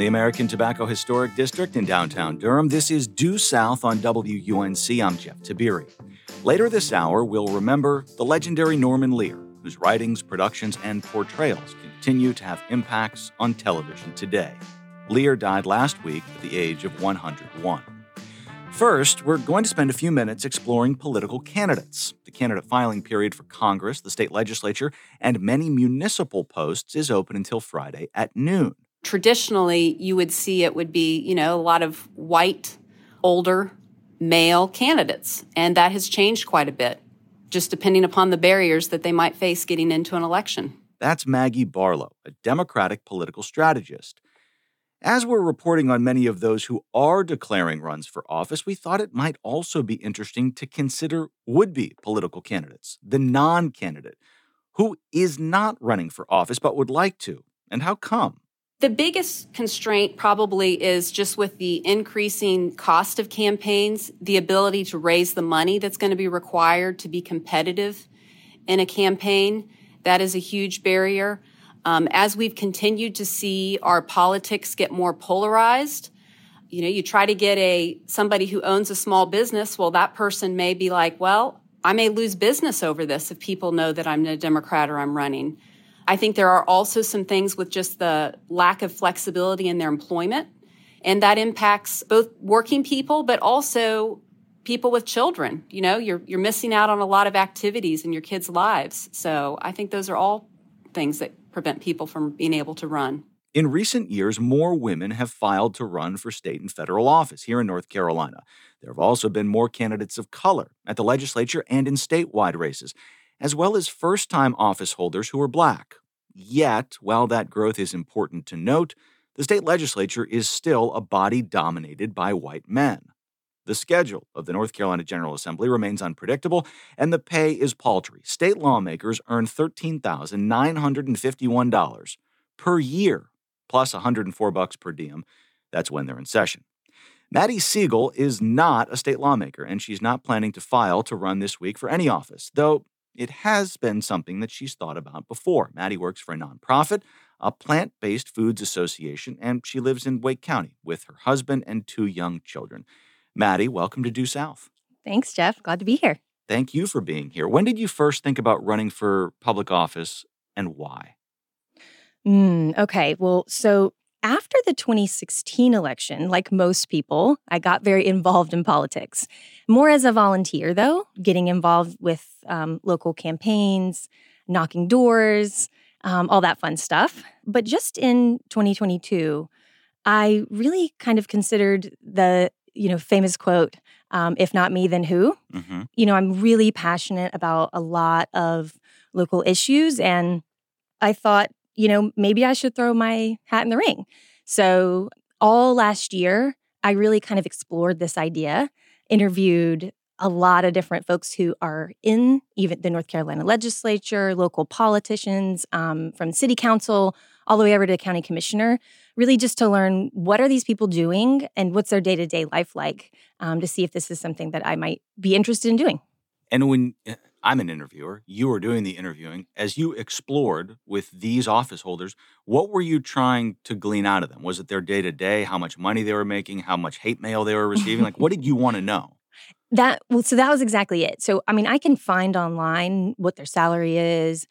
the American Tobacco Historic District in downtown Durham, this is Due South on WUNC. I'm Jeff Tiberii. Later this hour, we'll remember the legendary Norman Lear, whose writings, productions, and portrayals continue to have impacts on television today. Lear died last week at the age of 101. First, we're going to spend a few minutes exploring political candidates. The candidate filing period for Congress, the state legislature, and many municipal posts is open until Friday at noon. Traditionally, you would see it would be, you know, a lot of white, older male candidates, and that has changed quite a bit, just depending upon the barriers that they might face getting into an election. That's Maggie Barlow, a Democratic political strategist. As we're reporting on many of those who are declaring runs for office, we thought it might also be interesting to consider would be political candidates, the non candidate, who is not running for office but would like to. And how come? The biggest constraint probably is just with the increasing cost of campaigns, the ability to raise the money that's going to be required to be competitive in a campaign. That is a huge barrier. Um, as we've continued to see our politics get more polarized, you know, you try to get a somebody who owns a small business. Well, that person may be like, well, I may lose business over this if people know that I'm a Democrat or I'm running. I think there are also some things with just the lack of flexibility in their employment, and that impacts both working people, but also people with children. You know, you're you're missing out on a lot of activities in your kids' lives. So I think those are all things that prevent people from being able to run. In recent years, more women have filed to run for state and federal office here in North Carolina. There have also been more candidates of color at the legislature and in statewide races, as well as first time office holders who are black. Yet, while that growth is important to note, the state legislature is still a body dominated by white men. The schedule of the North Carolina General Assembly remains unpredictable, and the pay is paltry. State lawmakers earn $13,951 per year, plus 104 bucks per diem. That's when they're in session. Maddie Siegel is not a state lawmaker, and she's not planning to file to run this week for any office, though it has been something that she's thought about before. Maddie works for a nonprofit, a plant based foods association, and she lives in Wake County with her husband and two young children. Maddie, welcome to Due South. Thanks, Jeff. Glad to be here. Thank you for being here. When did you first think about running for public office and why? Mm, okay. Well, so after the 2016 election, like most people, I got very involved in politics. More as a volunteer, though, getting involved with um, local campaigns, knocking doors, um, all that fun stuff. But just in 2022, I really kind of considered the you know, famous quote, um, if not me, then who? Mm-hmm. You know, I'm really passionate about a lot of local issues. And I thought, you know, maybe I should throw my hat in the ring. So, all last year, I really kind of explored this idea, interviewed a lot of different folks who are in even the North Carolina legislature, local politicians, um, from city council, all the way over to the county commissioner, really just to learn what are these people doing and what's their day to day life like um, to see if this is something that I might be interested in doing. And when eh, I'm an interviewer, you were doing the interviewing, as you explored with these office holders, what were you trying to glean out of them? Was it their day to day, how much money they were making, how much hate mail they were receiving? like, what did you want to know? That well, so that was exactly it. So, I mean, I can find online what their salary is.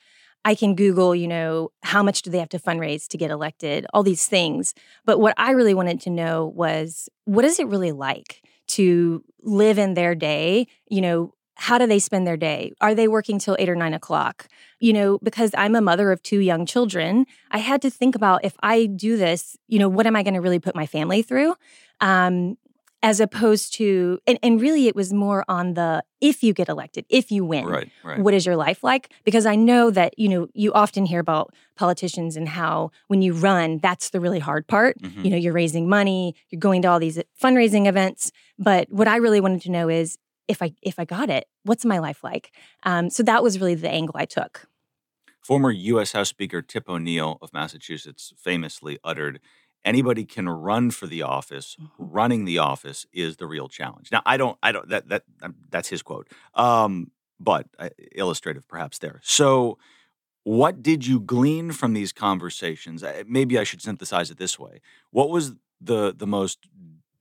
I can Google, you know, how much do they have to fundraise to get elected, all these things. But what I really wanted to know was what is it really like to live in their day? You know, how do they spend their day? Are they working till eight or nine o'clock? You know, because I'm a mother of two young children, I had to think about if I do this, you know, what am I going to really put my family through? Um, as opposed to and, and really it was more on the if you get elected if you win right, right. what is your life like because i know that you know you often hear about politicians and how when you run that's the really hard part mm-hmm. you know you're raising money you're going to all these fundraising events but what i really wanted to know is if i if i got it what's my life like um, so that was really the angle i took former u.s house speaker tip o'neill of massachusetts famously uttered anybody can run for the office mm-hmm. running the office is the real challenge now i don't i don't that that um, that's his quote um, but uh, illustrative perhaps there so What did you glean from these conversations? Maybe I should synthesize it this way. What was the the most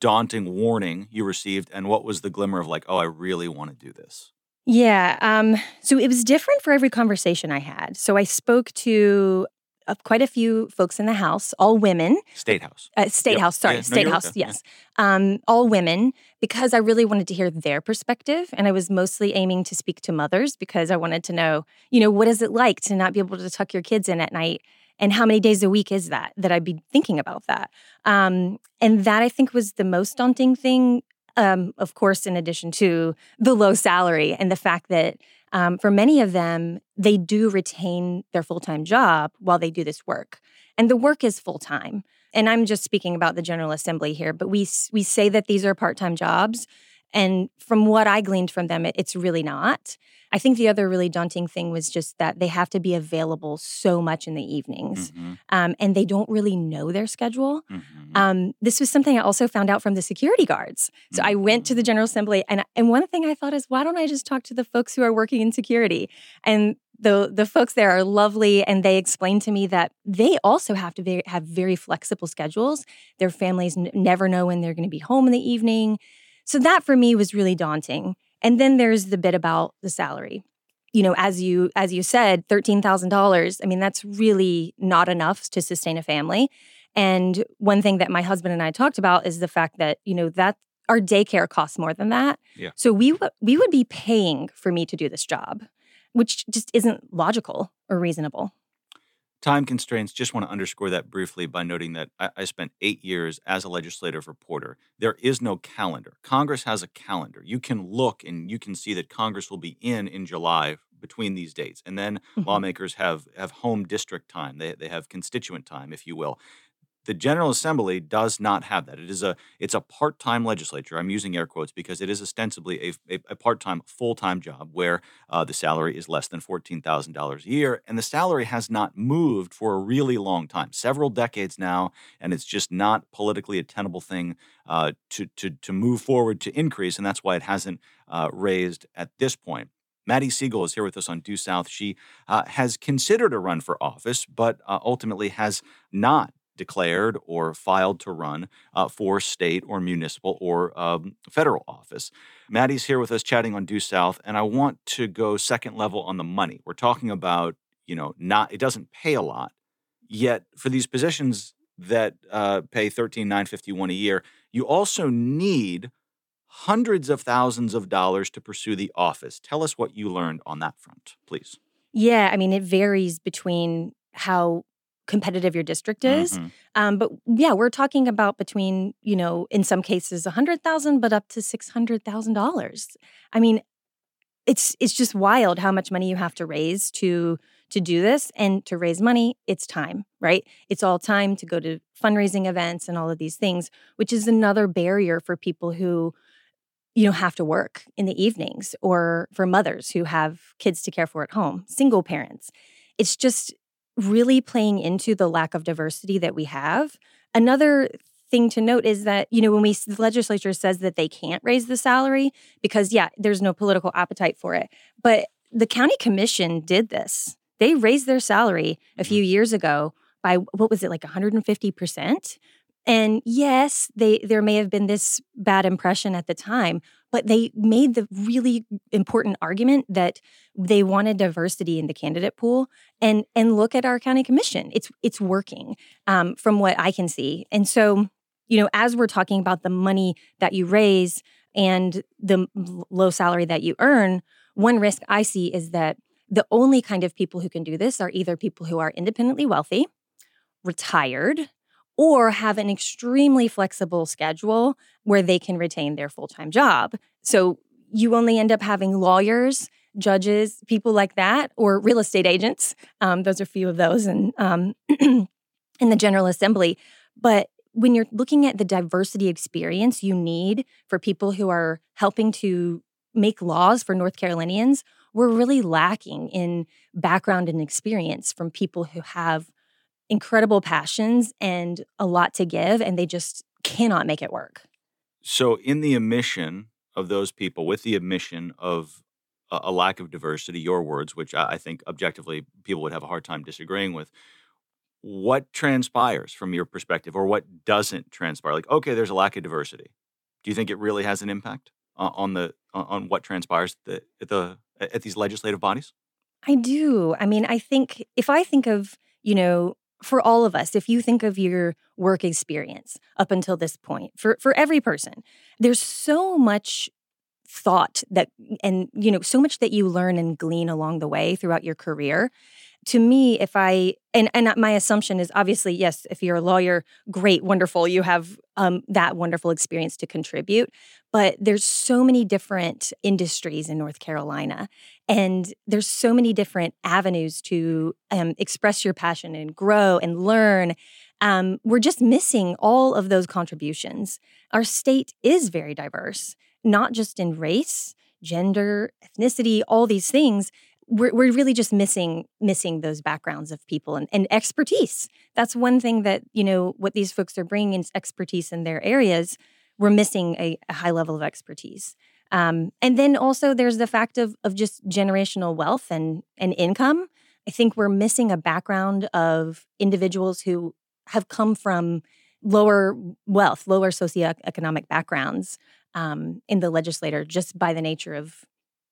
daunting warning you received and what was the glimmer of like, "Oh, I really want to do this?" Yeah. Um, so it was different for every conversation I had. So I spoke to uh, quite a few folks in the house, all women. State House. Uh, State Yep. House, sorry, Yeah, State you're House, okay. Yeah. yes. Um, all women, because I really wanted to hear their perspective. And I was mostly aiming to speak to mothers because I wanted to know, you know, what is it like to not be able to tuck your kids in at night? And how many days a week is that that I'd be thinking about that? Um, and that I think was the most daunting thing. Um, of course, in addition to the low salary and the fact that um, for many of them, they do retain their full time job while they do this work. And the work is full time. And I'm just speaking about the General Assembly here, but we, we say that these are part time jobs. And from what I gleaned from them, it, it's really not. I think the other really daunting thing was just that they have to be available so much in the evenings, Mhm, um, and they don't really know their schedule. mhm. Um, this was something I also found out from the security guards. So I went to the General Assembly, and and one thing I thought is, why don't I just talk to the folks who are working in security? And the the folks there are lovely, and they explained to me that they also have to very, have very flexible schedules. Their families n- never know when they're going to be home in the evening. So that for me was really daunting. And then there's the bit about the salary. You know, as you as you said, thirteen thousand dollars. I mean, that's really not enough to sustain a family. And one thing that my husband and I talked about is the fact that, you know, that our daycare costs more than that. Yeah. So we w- we would be paying for me to do this job, which just isn't logical or reasonable. Time constraints, just want to underscore that briefly by noting that I, I spent eight years as a legislative reporter. There is no calendar. Congress has a calendar. You can look and you can see that Congress will be in in July between these dates. And then Mhm. lawmakers have, have home district time, they, they have constituent time, if you will. The General Assembly does not have that. It is a it's a part-time legislature. I'm using air quotes because it is ostensibly a, a, a part-time, full-time job where uh, the salary is less than $14,000 a year. And the salary has not moved for a really long time, several decades now. And it's just not politically a tenable thing uh, to, to, to move forward to increase. And that's why it hasn't uh, raised at this point. Maddie Siegel is here with us on Due South. She uh, has considered a run for office, but uh, ultimately has not declared or filed to run uh, for state or municipal or um, federal office. Maddie's here with us chatting on Due South, and I want to go second level on the money. We're talking about, you know, not it doesn't pay a lot, yet for these positions that uh, pay thirteen nine fifty one a year, you also need hundreds of thousands of dollars to pursue the office. Tell us what you learned on that front, please. Yeah, I mean, it varies between how competitive your district is. Mhm. Um, but yeah, we're talking about between, you know, in some cases a hundred thousand, but up to six hundred thousand dollars. I mean, it's it's just wild how much money you have to raise to to do this. And to raise money, it's time, right? It's all time to go to fundraising events and all of these things, which is another barrier for people who you know have to work in the evenings or for mothers who have kids to care for at home single parents it's just really playing into the lack of diversity that we have. Another thing to note is that you know when we the legislature says that they can't raise the salary because yeah there's no political appetite for it. But the county commission did this. They raised their salary a mm-hmm. few years ago by what was it like 150% and yes, they there may have been this bad impression at the time, but they made the really important argument that they wanted diversity in the candidate pool. And and look at our county commission; it's it's working um, from what I can see. And so, you know, as we're talking about the money that you raise and the low salary that you earn, one risk I see is that the only kind of people who can do this are either people who are independently wealthy, retired, or have an extremely flexible schedule where they can retain their full time job. So you only end up having lawyers, judges, people like that, or real estate agents. Um, those are a few of those in, um, in the General Assembly. But when you're looking at the diversity experience you need for people who are helping to make laws for North Carolinians, we're really lacking in background and experience from people who have incredible passions and a lot to give, and they just cannot make it work. So, in the omission of those people, with the omission of a, a lack of diversity, your words, which I, I think objectively people would have a hard time disagreeing with. What transpires from your perspective, or what doesn't transpire? Like, okay, there's a lack of diversity. Do you think it really has an impact uh, on the on what transpires the, at the at these legislative bodies? I do. I mean, I think if I think of, you know, for all of us, if you think of your work experience up until this point, for, for every person, there's so much thought that, and, you know, so much that you learn and glean along the way throughout your career to me if i and and my assumption is obviously yes if you're a lawyer great wonderful you have um, that wonderful experience to contribute but there's so many different industries in north carolina and there's so many different avenues to um, express your passion and grow and learn. Um, we're just missing all of those contributions. Our state is very diverse not just in race gender ethnicity all these things we're, we're really just missing missing those backgrounds of people and, and expertise. That's one thing that you know what these folks are bringing is expertise in their areas. We're missing a, a high level of expertise. Um, and then also there's the fact of of just generational wealth and and income. I think we're missing a background of individuals who have come from lower wealth lower socioeconomic backgrounds um, in the legislature just by the nature of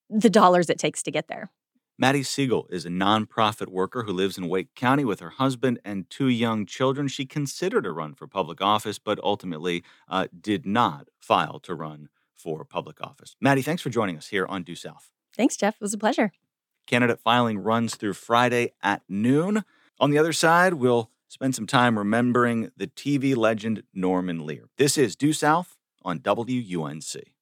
the dollars it takes to get there Maddie Siegel is a nonprofit worker who lives in Wake County with her husband and two young children. She considered a run for public office, but ultimately uh, did not file to run for public office. Maddie, thanks for joining us here on Due South. Thanks, Jeff. It was a pleasure. Candidate filing runs through Friday at noon. On the other side, we'll spend some time remembering the TV legend Norman Lear. This is Due South on WUNC.